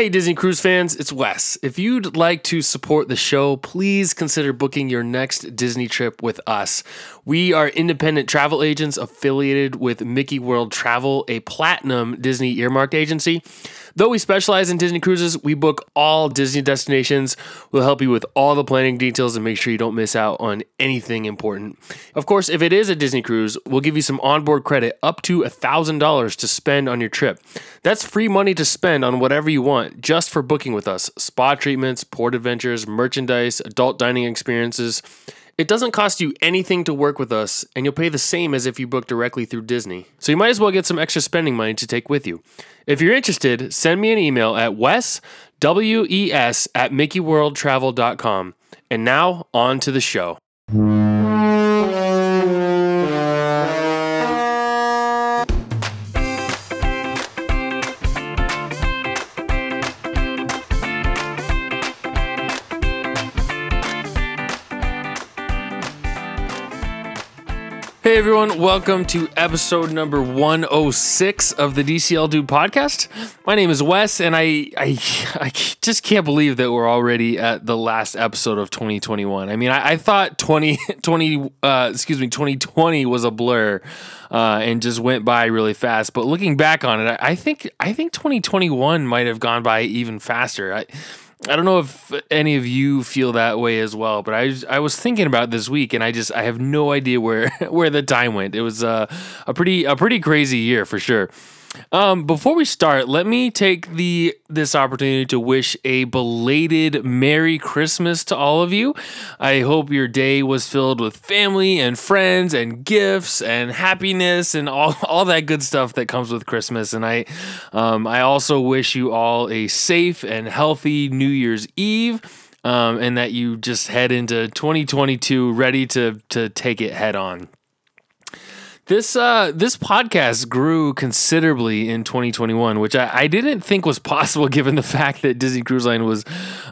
Hey, Disney Cruise fans, it's Wes. If you'd like to support the show, please consider booking your next Disney trip with us. We are independent travel agents affiliated with Mickey World Travel, a platinum Disney earmarked agency. Though we specialize in Disney cruises, we book all Disney destinations. We'll help you with all the planning details and make sure you don't miss out on anything important. Of course, if it is a Disney cruise, we'll give you some onboard credit up to $1,000 to spend on your trip. That's free money to spend on whatever you want just for booking with us spa treatments, port adventures, merchandise, adult dining experiences. It doesn't cost you anything to work with us, and you'll pay the same as if you book directly through Disney. So you might as well get some extra spending money to take with you. If you're interested, send me an email at wes, W-E-S, at mickeyworldtravel.com. And now, on to the show. Hey everyone, welcome to episode number 106 of the DCL Dude podcast. My name is Wes, and I, I, I just can't believe that we're already at the last episode of 2021. I mean, I, I thought 2020, uh, excuse me, 2020 was a blur uh, and just went by really fast. But looking back on it, I, I think I think 2021 might have gone by even faster. I, I don't know if any of you feel that way as well, but I I was thinking about this week, and I just I have no idea where where the time went. It was uh, a pretty a pretty crazy year for sure. Um, before we start, let me take the this opportunity to wish a belated Merry Christmas to all of you. I hope your day was filled with family and friends and gifts and happiness and all, all that good stuff that comes with Christmas. And I um, I also wish you all a safe and healthy New Year's Eve. Um, and that you just head into 2022 ready to to take it head on. This uh, this podcast grew considerably in 2021, which I, I, didn't think was possible given the fact that Disney Cruise Line was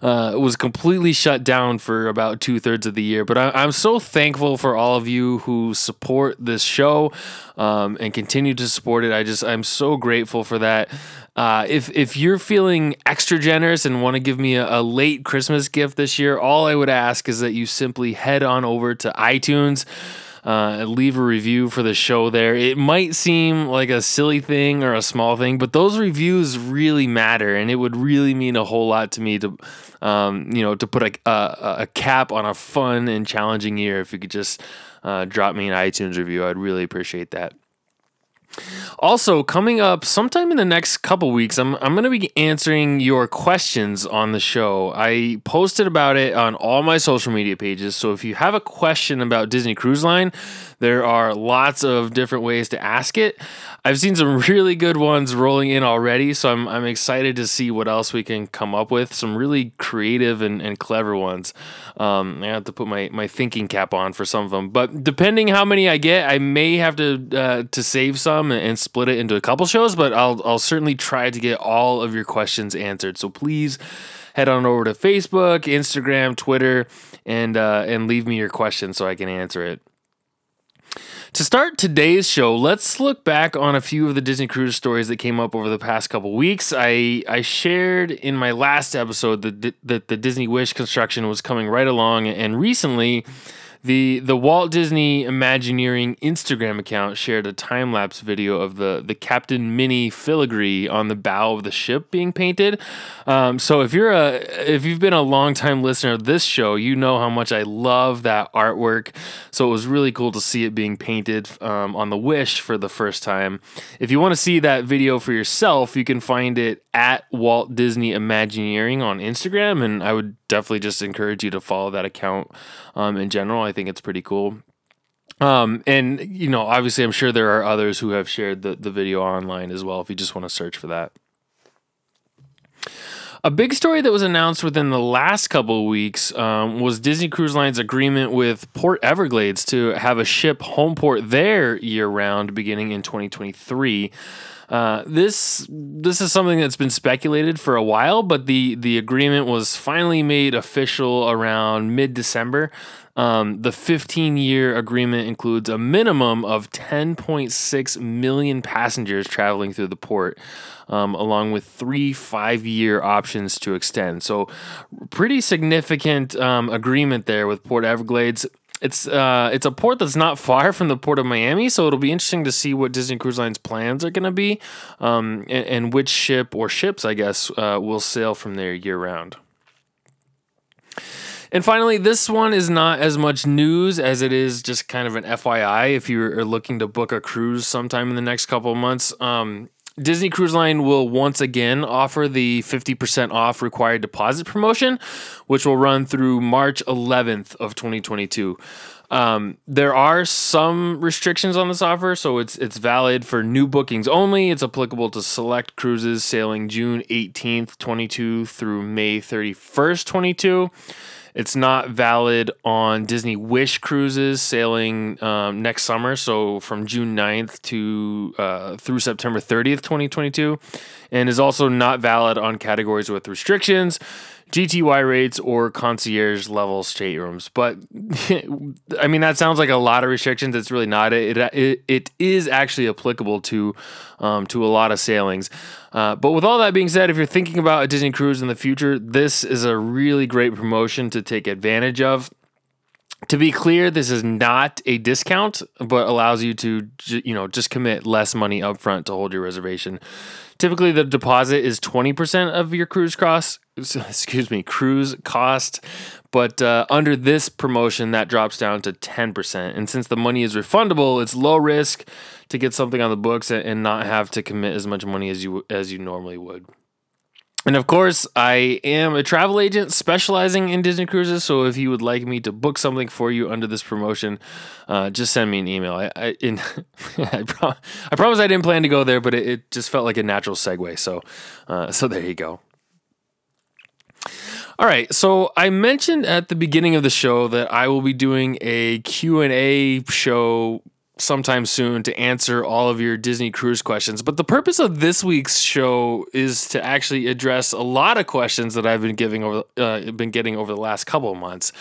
uh, was completely shut down for about two thirds of the year. But I, am so thankful for all of you who support this show um, and continue to support it. I just I'm so grateful for that. Uh, if if you're feeling extra generous and want to give me a, a, late Christmas gift this year, all I would ask is that you simply head on over to iTunes uh, leave a review for the show there. It might seem like a silly thing or a small thing, but those reviews really matter, and it would really mean a whole lot to me to, um, you know, to put a, a, a, cap on a fun and challenging year. If you could just uh, drop me an iTunes review, I'd really appreciate that. Also, coming up sometime in the next couple weeks, I'm, I'm going to be answering your questions on the show. I posted about it on all my social media pages. So if you have a question about Disney Cruise Line, there are lots of different ways to ask it. I've seen some really good ones rolling in already, so I'm, I'm excited to see what else we can come up with. Some really creative and, and clever ones. Um, I have to put my, my thinking cap on for some of them, but depending how many I get, I may have to uh, to save some and, split it into a couple shows. But I'll I'll certainly try to get all of your questions answered. So please head on over to Facebook, Instagram, Twitter, and uh, and leave me your question so I can answer it. To start today's show, let's look back on a few of the Disney Cruise stories that came up over the past couple weeks. I, I shared in my last episode that, that the Disney Wish construction was coming right along, and recently the the Walt Disney Imagineering Instagram account shared a time lapse video of the the Captain Minnie filigree on the bow of the ship being painted. Um, so if you're a if you've been a long time listener of this show, you know how much I love that artwork. So it was really cool to see it being painted um, on the Wish for the first time. If you want to see that video for yourself, you can find it at Walt Disney Imagineering on Instagram, and I would definitely just encourage you to follow that account um, in general. I think it's pretty cool. Um, and you know, obviously, I'm sure there are others who have shared the, the video online as well. If you just want to search for that. A big story that was announced within the last couple of weeks um, was Disney Cruise Line's agreement with Port Everglades to have a ship home port there year round beginning in 2023. Uh, this this is something that's been speculated for a while, but the the agreement was finally made official around mid December. Um, the 15 year agreement includes a minimum of 10.6 million passengers traveling through the port, um, along with three five year options to extend. So, pretty significant um, agreement there with Port Everglades. It's uh, it's a port that's not far from the port of Miami, so it'll be interesting to see what Disney Cruise Line's plans are going to be, um, and, and, which ship or ships, I guess, uh, will sail from there year round. And finally, this one is not as much news as it is just kind of an FYI if you're looking to book a cruise sometime in the next couple of months. Um, Disney Cruise Line will once again offer the 50% off required deposit promotion, which will run through March 11th of 2022. Um, there are some restrictions on this offer, so it's it's valid for new bookings only. It's applicable to select cruises sailing June 18th, 22 through May 31st, 22. It's not valid on Disney Wish cruises sailing um, next summer, so from June 9th to uh, through September 30th, 2022, and is also not valid on categories with restrictions GTY rates or concierge level staterooms. But I mean, that sounds like a lot of restrictions. It's really not. It it, it is actually applicable to um, to a lot of sailings. Uh, but with all that being said, if you're thinking about a Disney cruise in the future, this is a really great promotion to take advantage of. To be clear, this is not a discount, but allows you to you know just commit less money upfront to hold your reservation. Typically, the deposit is 20% of your cruise cost. Excuse me, cruise cost. But uh, under this promotion, that drops down to 10%. And since the money is refundable, it's low risk to get something on the books and not have to commit as much money as you as you normally would. And of course, I am a travel agent specializing in Disney cruises. So if you would like me to book something for you under this promotion, uh, just send me an email. I I, in, I, I, promise I didn't plan to go there, but it, it just felt like a natural segue. So uh, so there you go. All right, so I mentioned at the beginning of the show that I will be doing a Q&A show sometime soon to answer all of your Disney cruise questions. But the purpose of this week's show is to actually address a lot of questions that I've been giving over uh, been getting over the last couple of months.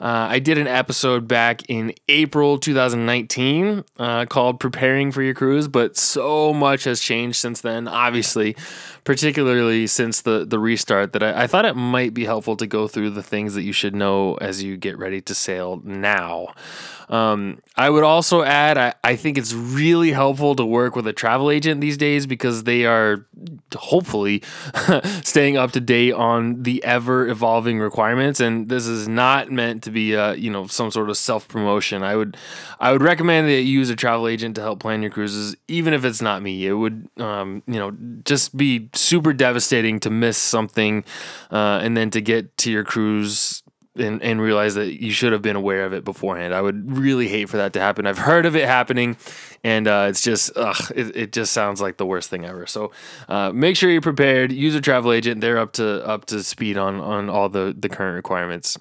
Uh, I did an episode back in April 2019 uh, called Preparing for Your Cruise, but so much has changed since then, obviously, particularly since the, the restart, that I, I thought it might be helpful to go through the things that you should know as you get ready to sail now. Um, I would also add, I, I think it's really helpful to work with a travel agent these days because they are hopefully staying up to date on the ever evolving requirements. And this is not meant to be, a, you know, some sort of self promotion. I would, I would recommend that you use a travel agent to help plan your cruises, even if it's not me. It would, um, you know, just be super devastating to miss something, uh, and then to get to your cruise and, and realize that you should have been aware of it beforehand. I would really hate for that to happen. I've heard of it happening, and uh, it's just ugh, it, it just sounds like the worst thing ever. So uh, make sure you're prepared. Use a travel agent; they're up to up to speed on on all the the current requirements.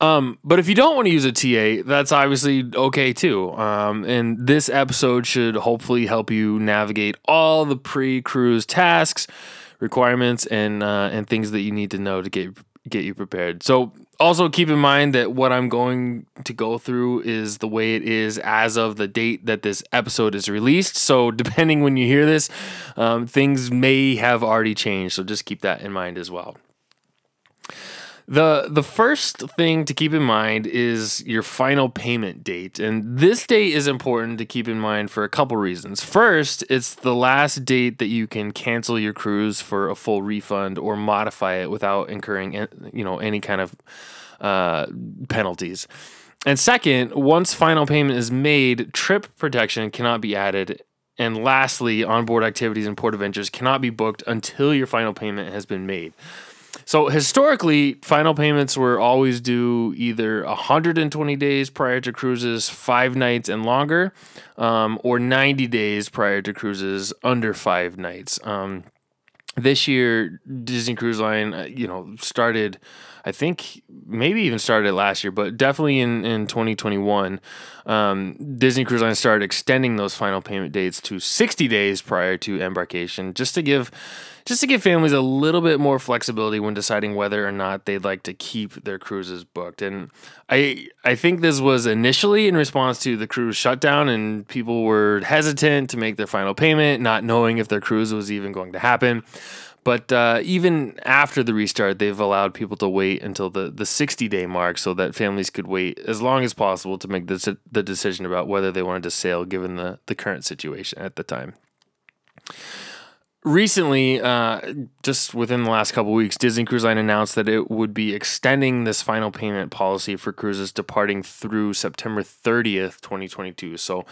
Um, but if you don't want to use a TA, that's obviously okay too. Um, and this episode should hopefully help you navigate all the pre-cruise tasks, requirements, and uh, and things that you need to know to get get you prepared. So also keep in mind that what I'm going to go through is the way it is as of the date that this episode is released. So depending when you hear this, um, things may have already changed. So just keep that in mind as well. The the first thing to keep in mind is your final payment date. And this date is important to keep in mind for a couple reasons. First, it's the last date that you can cancel your cruise for a full refund or modify it without incurring you know any kind of uh, penalties. And second, once final payment is made, trip protection cannot be added and lastly, onboard activities and port adventures cannot be booked until your final payment has been made. So historically, final payments were always due either 120 days prior to cruises, five nights and longer, um, or 90 days prior to cruises under five nights. Um, this year Disney Cruise Line, uh, you know, started. I think maybe even started last year, but definitely in, in 2021, um, Disney Cruise Line started extending those final payment dates to 60 days prior to embarkation, just to give just to give families a little bit more flexibility when deciding whether or not they'd like to keep their cruises booked. And I I think this was initially in response to the cruise shutdown and people were hesitant to make their final payment, not knowing if their cruise was even going to happen. But uh, even after the restart, they've allowed people to wait until the, the 60 day mark so that families could wait as long as possible to make the, the decision about whether they wanted to sail given the, the current situation at the time recently, uh, just within the last couple weeks, Disney Cruise Line announced that it would be extending this final payment policy for cruises departing through September 30th, 2022. So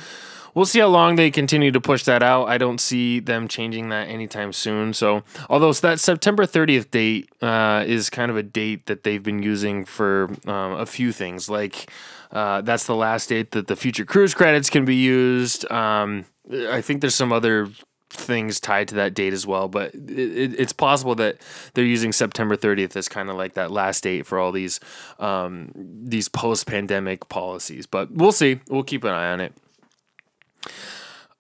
we'll see how long they continue to push that out. I don't see them changing that anytime soon. So, although that September 30th date uh, is kind of a date that they've been using for um, a few things, like uh, that's the last date that the future cruise credits can be used. Um, I think there's some other things tied to that date as well. But it, it's possible that they're using September 30th as kind of like that last date for all these um, these post pandemic policies. But we'll see. We'll keep an eye on it.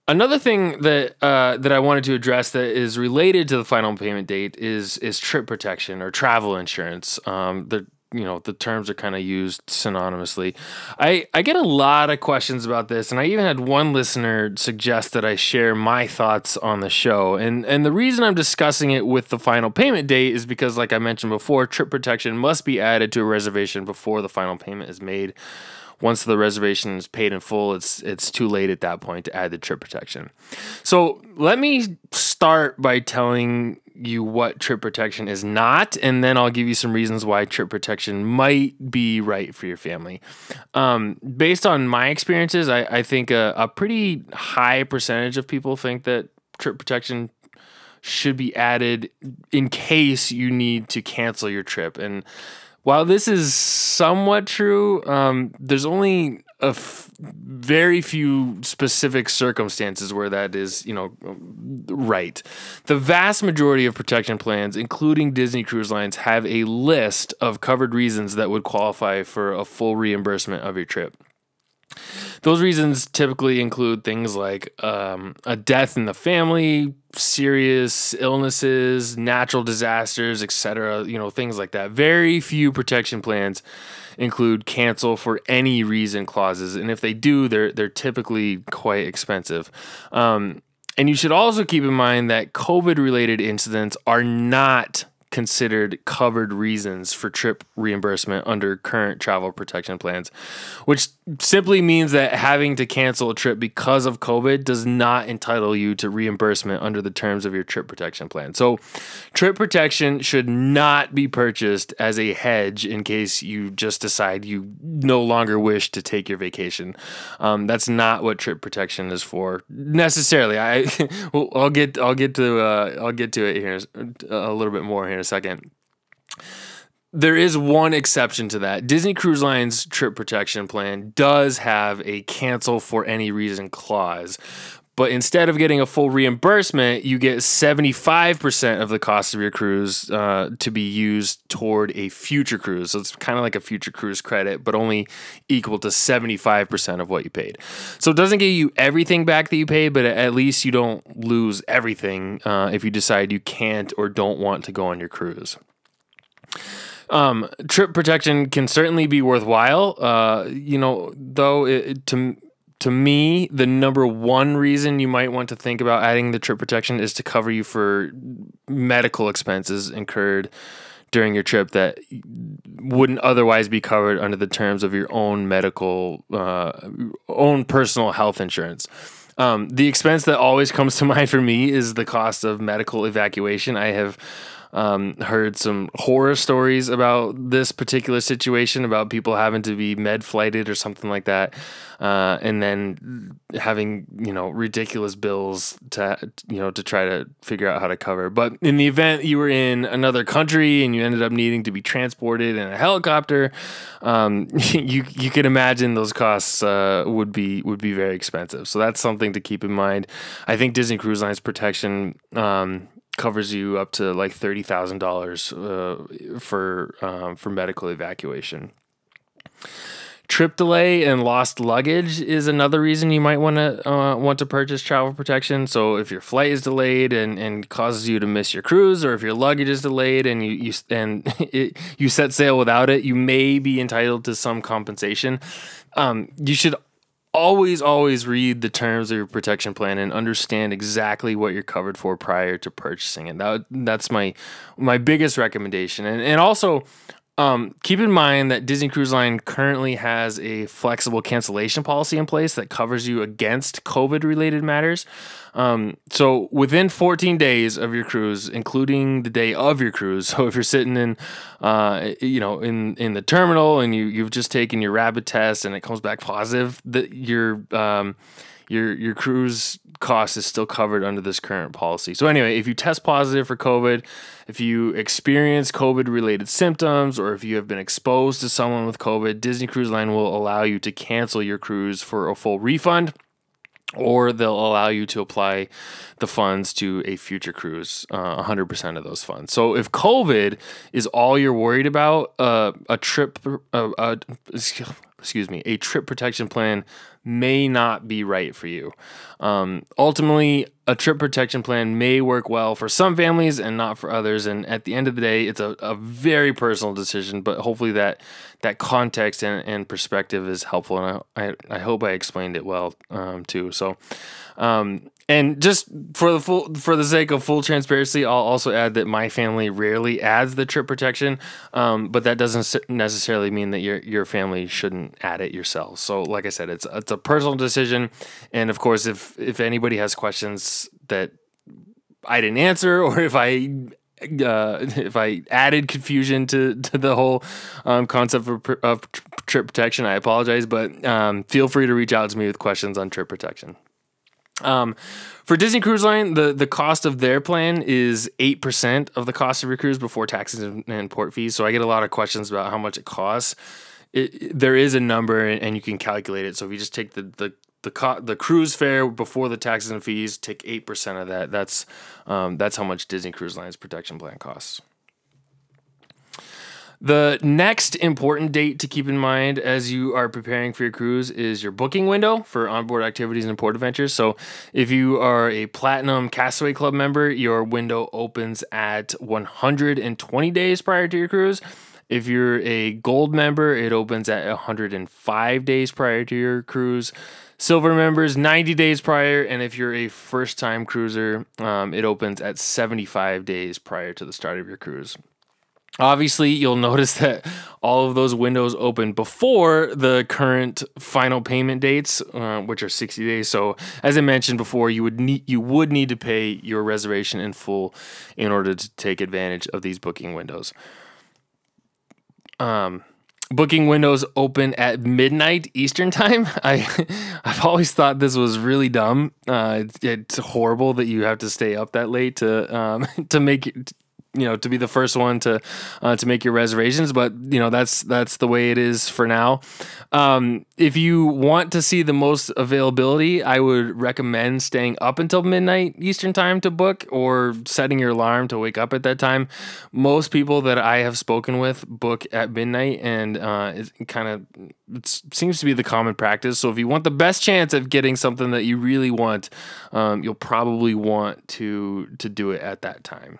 Another thing that uh, that I wanted to address that is related to the final payment date is is trip protection or travel insurance. Um, the you know the terms are kind of used synonymously. I I get a lot of questions about this, and I even had one listener suggest that I share my thoughts on the show. And and the reason I'm discussing it with the final payment date is because, like I mentioned before, trip protection must be added to a reservation before the final payment is made once the reservation is paid in full, it's it's too late at that point to add the trip protection. So let me start by telling you what trip protection is not, and then I'll give you some reasons why trip protection might be right for your family. Um, based on my experiences, I, I think a, a pretty high percentage of people think that trip protection should be added in case you need to cancel your trip. And while this is somewhat true, um, there's only a f- very few specific circumstances where that is, you know, right. The vast majority of protection plans, including Disney Cruise Lines, have a list of covered reasons that would qualify for a full reimbursement of your trip. Those reasons typically include things like um, a death in the family, serious illnesses, natural disasters, etc. You know, things like that. Very few protection plans include cancel for any reason clauses, and if they do, they're they're typically quite expensive. Um, and you should also keep in mind that COVID related incidents are not considered covered reasons for trip reimbursement under current travel protection plans, which simply means that having to cancel a trip because of COVID does not entitle you to reimbursement under the terms of your trip protection plan. So, trip protection should not be purchased as a hedge in case you just decide you no longer wish to take your vacation. Um, that's not what trip protection is for necessarily. I, I'll get, I'll get to, uh, I'll get to it here a little bit more here in a second there is one exception to that. Disney Cruise Line's trip protection plan does have a cancel for any reason clause. But instead of getting a full reimbursement, you get 75% of the cost of your cruise uh, to be used toward a future cruise. So it's kind of like a future cruise credit, but only equal to 75% of what you paid. So it doesn't give you everything back that you paid, but at least you don't lose everything uh, if you decide you can't or don't want to go on your cruise. Um, trip protection can certainly be worthwhile. Uh, you know, though it, to to me, the number one reason you might want to think about adding the trip protection is to cover you for medical expenses incurred during your trip that wouldn't otherwise be covered under the terms of your own medical, uh, own personal health insurance. Um, the expense that always comes to mind for me is the cost of medical evacuation. I have um, heard some horror stories about this particular situation about people having to be med flighted or something like that, uh, and then having you know ridiculous bills to you know to try to figure out how to cover. But in the event you were in another country and you ended up needing to be transported in a helicopter, um, you you can imagine those costs uh, would be would be very expensive. So that's something to keep in mind. I think Disney Cruise Line's protection. Um, covers you up to like thirty thousand uh, dollars for um, for medical evacuation. Trip delay and lost luggage is another reason you might want to uh, want to purchase travel protection. So if your flight is delayed and, and causes you to miss your cruise, or if your luggage is delayed and you, you and it, you set sail without it, you may be entitled to some compensation. Um, you should always always read the terms of your protection plan and understand exactly what you're covered for prior to purchasing it. That that's my my biggest recommendation. And and also um, keep in mind that Disney Cruise Line currently has a flexible cancellation policy in place that covers you against COVID related matters. Um, so within 14 days of your cruise, including the day of your cruise, so if you're sitting in, uh, you know, in in the terminal and you you've just taken your rapid test and it comes back positive, that your um, your your cruise cost is still covered under this current policy. So anyway, if you test positive for COVID, if you experience COVID related symptoms or if you have been exposed to someone with COVID, Disney Cruise Line will allow you to cancel your cruise for a full refund or they'll allow you to apply the funds to a future cruise, uh, 100% of those funds. So if COVID is all you're worried about, uh, a trip, uh, uh excuse me, a trip protection plan may not be right for you. Um, ultimately, a trip protection plan may work well for some families and not for others. And at the end of the day, it's a, a very personal decision, but hopefully that that context and, and perspective is helpful. And I, I, I hope I explained it well um, too. So, um, and just for the full for the sake of full transparency, I'll also add that my family rarely adds the trip protection, um, but that doesn't necessarily mean that your your family shouldn't add it yourself. So, like I said, it's it's a personal decision, and of course, if if anybody has questions that I didn't answer, or if I uh, if I added confusion to, to the whole um, concept of, of trip protection, I apologize. But um, feel free to reach out to me with questions on trip protection. Um, for Disney Cruise Line, the, the cost of their plan is 8% of the cost of your cruise before taxes and, and port fees. So I get a lot of questions about how much it costs. It, there is a number and you can calculate it. So if you just take the, the, the, co- the cruise fare before the taxes and fees, take 8% of that. That's, um, that's how much Disney Cruise Line's protection plan costs. The next important date to keep in mind as you are preparing for your cruise is your booking window for onboard activities and port adventures. So, if you are a Platinum Castaway Club member, your window opens at 120 days prior to your cruise. If you're a gold member, it opens at 105 days prior to your cruise. Silver members 90 days prior, and if you're a first time cruiser, um, it opens at 75 days prior to the start of your cruise. Obviously, you'll notice that all of those windows open before the current final payment dates, uh, which are 60 days. So, as I mentioned before, you would need you would need to pay your reservation in full in order to take advantage of these booking windows. Um, booking windows open at midnight Eastern time. I I've always thought this was really dumb. Uh, it's, it's horrible that you have to stay up that late to um, to make you know to be the first one to uh, to make your reservations but you know that's that's the way it is for now. Um, if you want to see the most availability i would recommend staying up until midnight eastern time to book or setting your alarm to wake up at that time. Most people that i have spoken with book at midnight and uh, it kind of it seems to be the common practice. So if you want the best chance of getting something that you really want um, you'll probably want to to do it at that time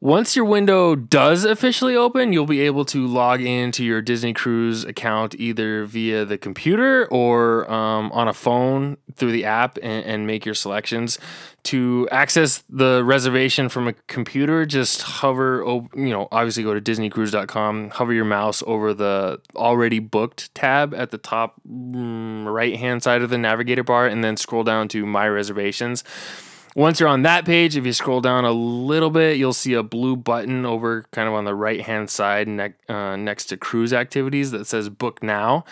once your window does officially open, you'll be able to log into your Disney Cruise account either via the computer or um, on a phone through the app and, and, make your selections. To access the reservation from a computer, just hover, you know, obviously go to DisneyCruise.com, hover your mouse over the already booked tab at the top mm, right hand side of the navigator bar, and then scroll down to My Reservations once you're on that page, if you scroll down a little bit, you'll see a blue button over kind of on the right hand side ne- uh, next to cruise activities that says book now.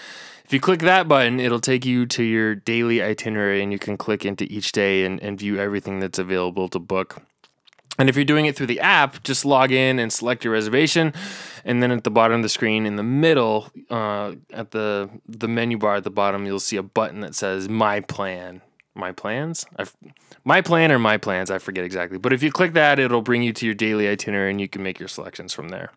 If you click that button, it'll take you to your daily itinerary and you can click into each day and, and view everything that's available to book. And if you're doing it through the app, just log in and select your reservation, and then at the bottom of the screen, in the middle, uh, at the the menu bar at the bottom, you'll see a button that says "My Plan." My plans. My plan or my plans, I forget exactly. But if you click that, it'll bring you to your daily itinerary and you can make your selections from there.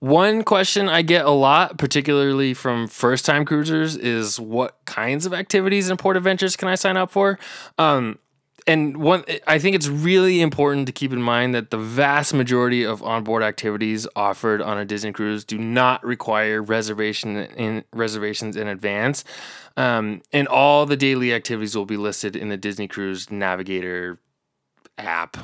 One question I get a lot, particularly from first time cruisers, is what kinds of activities and port adventures can I sign up for? Um, and one i think it's really important to keep in mind that the vast majority of onboard activities offered on a disney cruise do not require reservation in reservations in advance. Um, and all the daily activities will be listed in the disney cruise navigator app.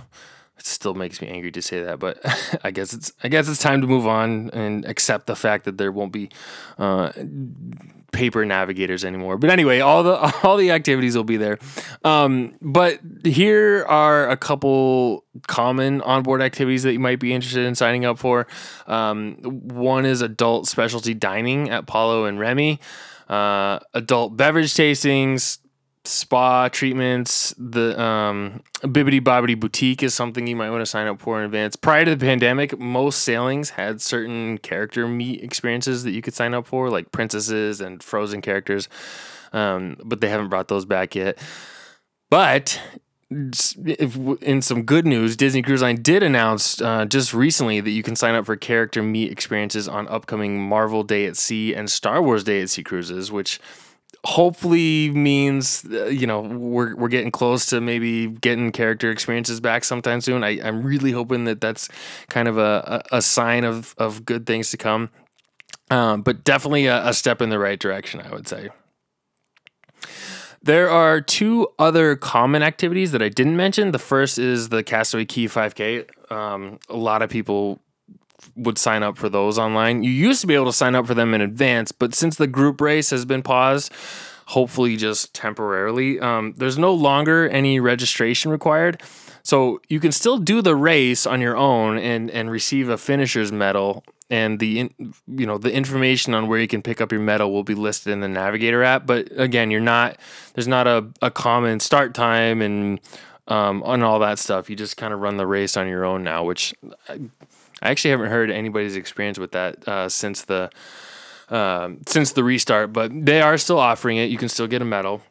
It still makes me angry to say that, but I guess it's I guess it's time to move on and accept the fact that there won't be uh, paper navigators anymore. But anyway, all the all the activities will be there. Um, but here are a couple common onboard activities that you might be interested in signing up for. Um, one is adult specialty dining at Palo and Remy. Uh, adult beverage tastings, spa treatments, the um, Bibbidi Bobbidi Boutique is something you might want to sign up for in advance. Prior to the pandemic, most sailings had certain character meet experiences that you could sign up for, like princesses and frozen characters, um, but they haven't brought those back yet. But if, in some good news, Disney Cruise Line did announce uh, just recently that you can sign up for character meet experiences on upcoming Marvel Day at Sea and Star Wars Day at Sea cruises, which hopefully means uh, you know we're we're getting close to maybe getting character experiences back sometime soon. I, I'm really hoping that that's kind of a, a, a sign of of good things to come. Um, but definitely a, a step in the right direction, I would say. There are two other common activities that I didn't mention. The first is the Castaway Cay 5K. Um, a lot of people would sign up for those online. You used to be able to sign up for them in advance, but since the group race has been paused, hopefully just temporarily, um, there's no longer any registration required. So you can still do the race on your own and and receive a finisher's medal. And the in, you know the information on where you can pick up your medal will be listed in the Navigator app. But again, you're not there's not a, a common start time and um, on all that stuff. You just kind of run the race on your own now, which I actually haven't heard anybody's experience with that uh, since the um, since the restart, but they are still offering it. You can still get a medal.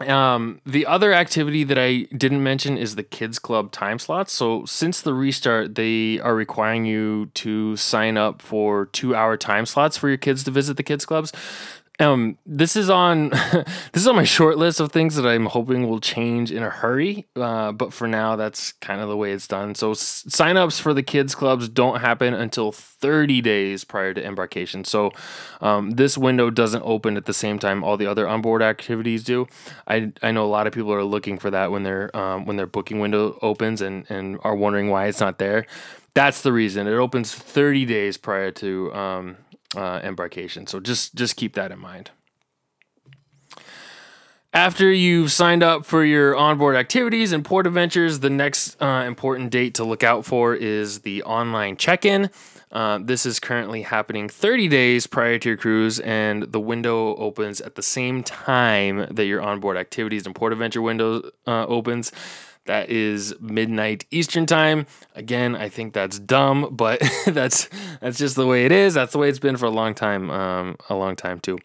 Um, the other activity that I didn't mention is the kids club time slots. So since the restart, they are requiring you to sign up for two hour time slots for your kids to visit the kids clubs. Um, this is on this is on my short list of things that I'm hoping will change in a hurry. Uh, but for now, that's kind of the way it's done. So s- signups for the kids clubs don't happen until 30 days prior to embarkation. So um, this window doesn't open at the same time all the other onboard activities do. I I know a lot of people are looking for that when their um, when their booking window opens and and are wondering why it's not there. That's the reason. It opens 30 days prior to um, uh, embarkation. So just just keep that in mind. After you've signed up for your onboard activities and port adventures, the next uh, important date to look out for is the online check in. Uh, this is currently happening 30 days prior to your cruise, and the window opens at the same time that your onboard activities and port adventure window uh, opens. That is midnight Eastern time. Again, I think that's dumb, but that's that's just the way it is. That's the way it's been for a long time. Um, a long time too.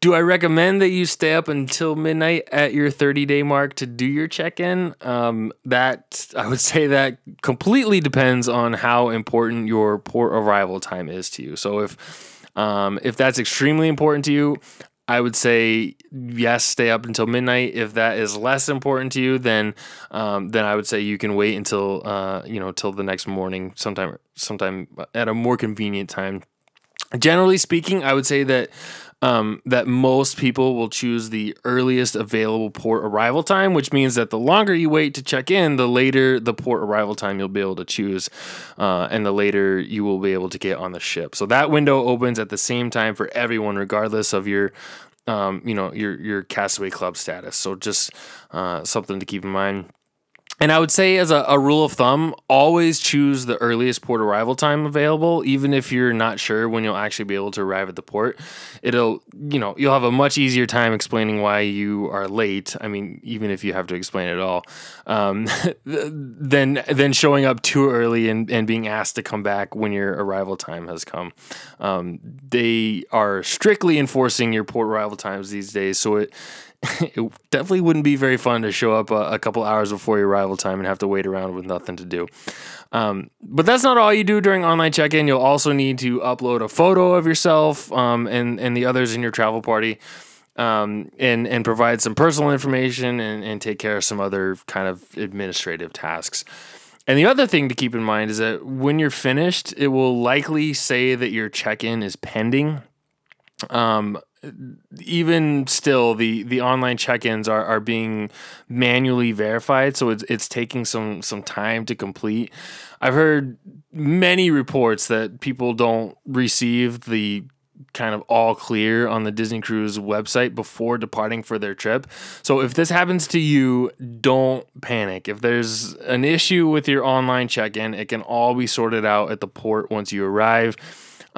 Do I recommend that you stay up until midnight at your 30 day mark to do your check in? Um, that I would say that completely depends on how important your port arrival time is to you. So if um, if that's extremely important to you, I would say yes, stay up until midnight. If that is less important to you, then um, then I would say you can wait until uh, you know till the next morning, sometime sometime at a more convenient time. Generally speaking, I would say that um, that most people will choose the earliest available port arrival time, which means that the longer you wait to check in, the later the port arrival time you'll be able to choose, uh, and the later you will be able to get on the ship. So that window opens at the same time for everyone, regardless of your, um, you know, your your Castaway Club status. So just uh, something to keep in mind. And I would say, as a, a, rule of thumb, always choose the earliest port arrival time available, even if you're not sure when you'll actually be able to arrive at the port. It'll, you know, you'll have a much easier time explaining why you are late. I mean, even if you have to explain it all, um, than than showing up too early and, and being asked to come back when your arrival time has come. Um, they are strictly enforcing your port arrival times these days, so it it definitely wouldn't be very fun to show up a, a, couple hours before your arrival time and have to wait around with nothing to do. Um, but that's not all you do during online check-in. You'll also need to upload a photo of yourself um, and and the others in your travel party. Um, and and provide some personal information and, and take care of some other kind of administrative tasks. And the other thing to keep in mind is that when you're finished, it will likely say that your check-in is pending. Um, even still the the online check-ins are, are being manually verified so it's it's taking some some time to complete i've heard many reports that people don't receive the kind of all clear on the Disney Cruise website before departing for their trip. So if this happens to you, don't panic. If there's an issue with your online check-in, it can all be sorted out at the port once you arrive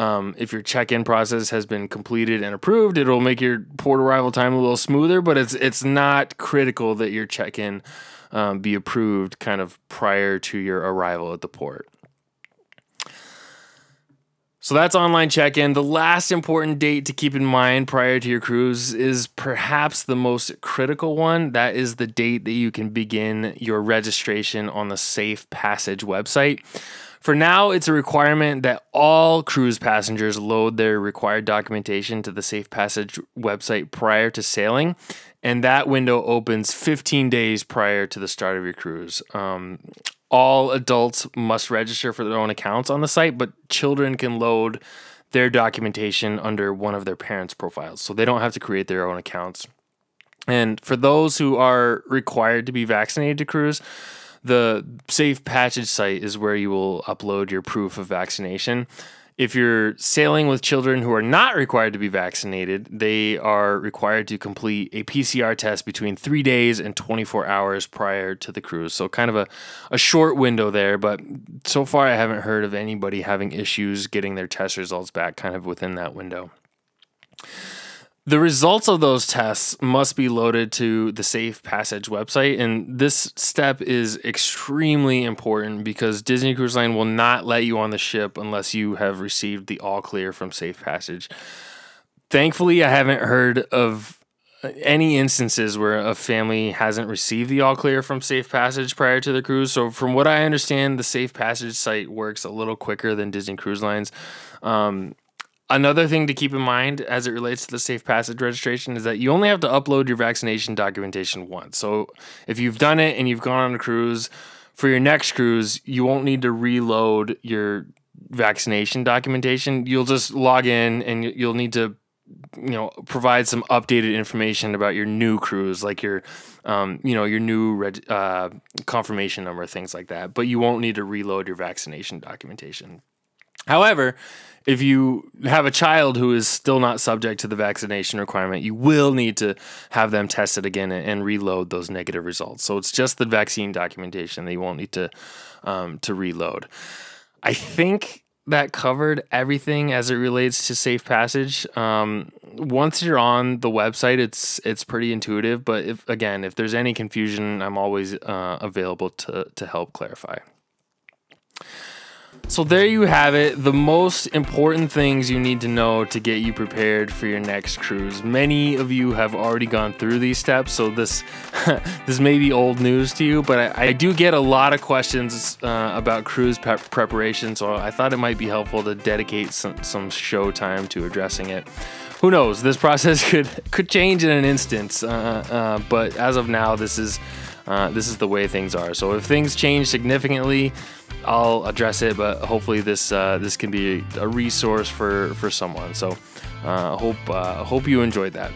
um, if your check-in process has been completed and approved, it'll make your port arrival time a little smoother. But it's it's not critical that your check-in um, be approved kind of prior to your arrival at the port. So that's online check in. The last important date to keep in mind prior to your cruise is perhaps the most critical one. That is the date that you can begin your registration on the Safe Passage website. For now, it's a requirement that all cruise passengers load their required documentation to the Safe Passage website prior to sailing, and that window opens 15 days prior to the start of your cruise. Um, all adults must register for their own accounts on the site, but children can load their documentation under one of their parents' profiles, so they don't have to create their own accounts. And for those who are required to be vaccinated to cruise, the Safe Passage site is where you will upload your proof of vaccination. If you're sailing with children who are not required to be vaccinated, they are required to complete a PCR test between three days and 24 hours prior to the cruise. So, kind of a, a short window there, but so far I haven't heard of anybody having issues getting their test results back kind of within that window. The results of those tests must be loaded to the Safe Passage website. And this step is extremely important because Disney Cruise Line will not let you on the ship unless you have received the all clear from Safe Passage. Thankfully, I haven't heard of any instances where a family hasn't received the all clear from Safe Passage prior to the cruise. So, from what I understand, the Safe Passage site works a little quicker than Disney Cruise Lines. Um, Another thing to keep in mind as it relates to the safe passage registration is that you only have to upload your vaccination documentation once. So if you've done it and you've gone on a cruise, for your next cruise, you won't need to reload your vaccination documentation. You'll just log in and you'll need to you know provide some updated information about your new cruise like your um, you know your new reg- uh, confirmation number things like that but you won't need to reload your vaccination documentation however if you have a child who is still not subject to the vaccination requirement, you will need to have them tested again and, reload those negative results. So it's just the vaccine documentation that you won't need to um, to reload. I think that covered everything as it relates to safe passage. Um, once you're on the website, it's it's pretty intuitive. But if again, if there's any confusion, I'm always uh, available to to help clarify. So there you have it, the most important things you need to know to get you prepared for your next cruise. Many of you have already gone through these steps, so this this may be old news to you, but I, I do get a lot of questions uh, about cruise preparation, so I thought it might be helpful to dedicate some, some show time to addressing it. Who knows? This process could could change in an instant, uh, uh, but as of now, this is uh, this is the way things are. So if things change significantly, I'll address it, but hopefully this uh, this can be a resource for for someone. So uh, hope uh, hope you enjoyed that.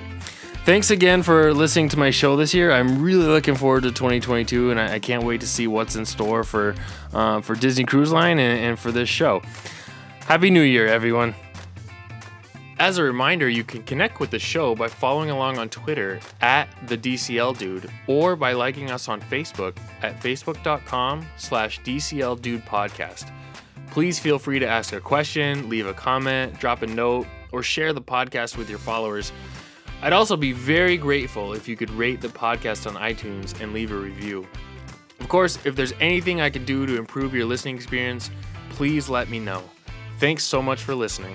Thanks again for listening to my show this year. I'm really looking forward to 2022, and I, I can't wait to see what's in store for uh, for Disney Cruise Line and, and for this show. Happy New Year, everyone! As a reminder, you can connect with the show by following along on Twitter at the DCL Dude or by liking us on Facebook at facebook.com slash DCL Dude Podcast. Please feel free to ask a question, leave a comment, drop a note, or share the podcast with your followers. I'd also be very grateful if you could rate the podcast on iTunes and leave a review. Of course, if there's anything I could do to improve your listening experience, please let me know. Thanks so much for listening.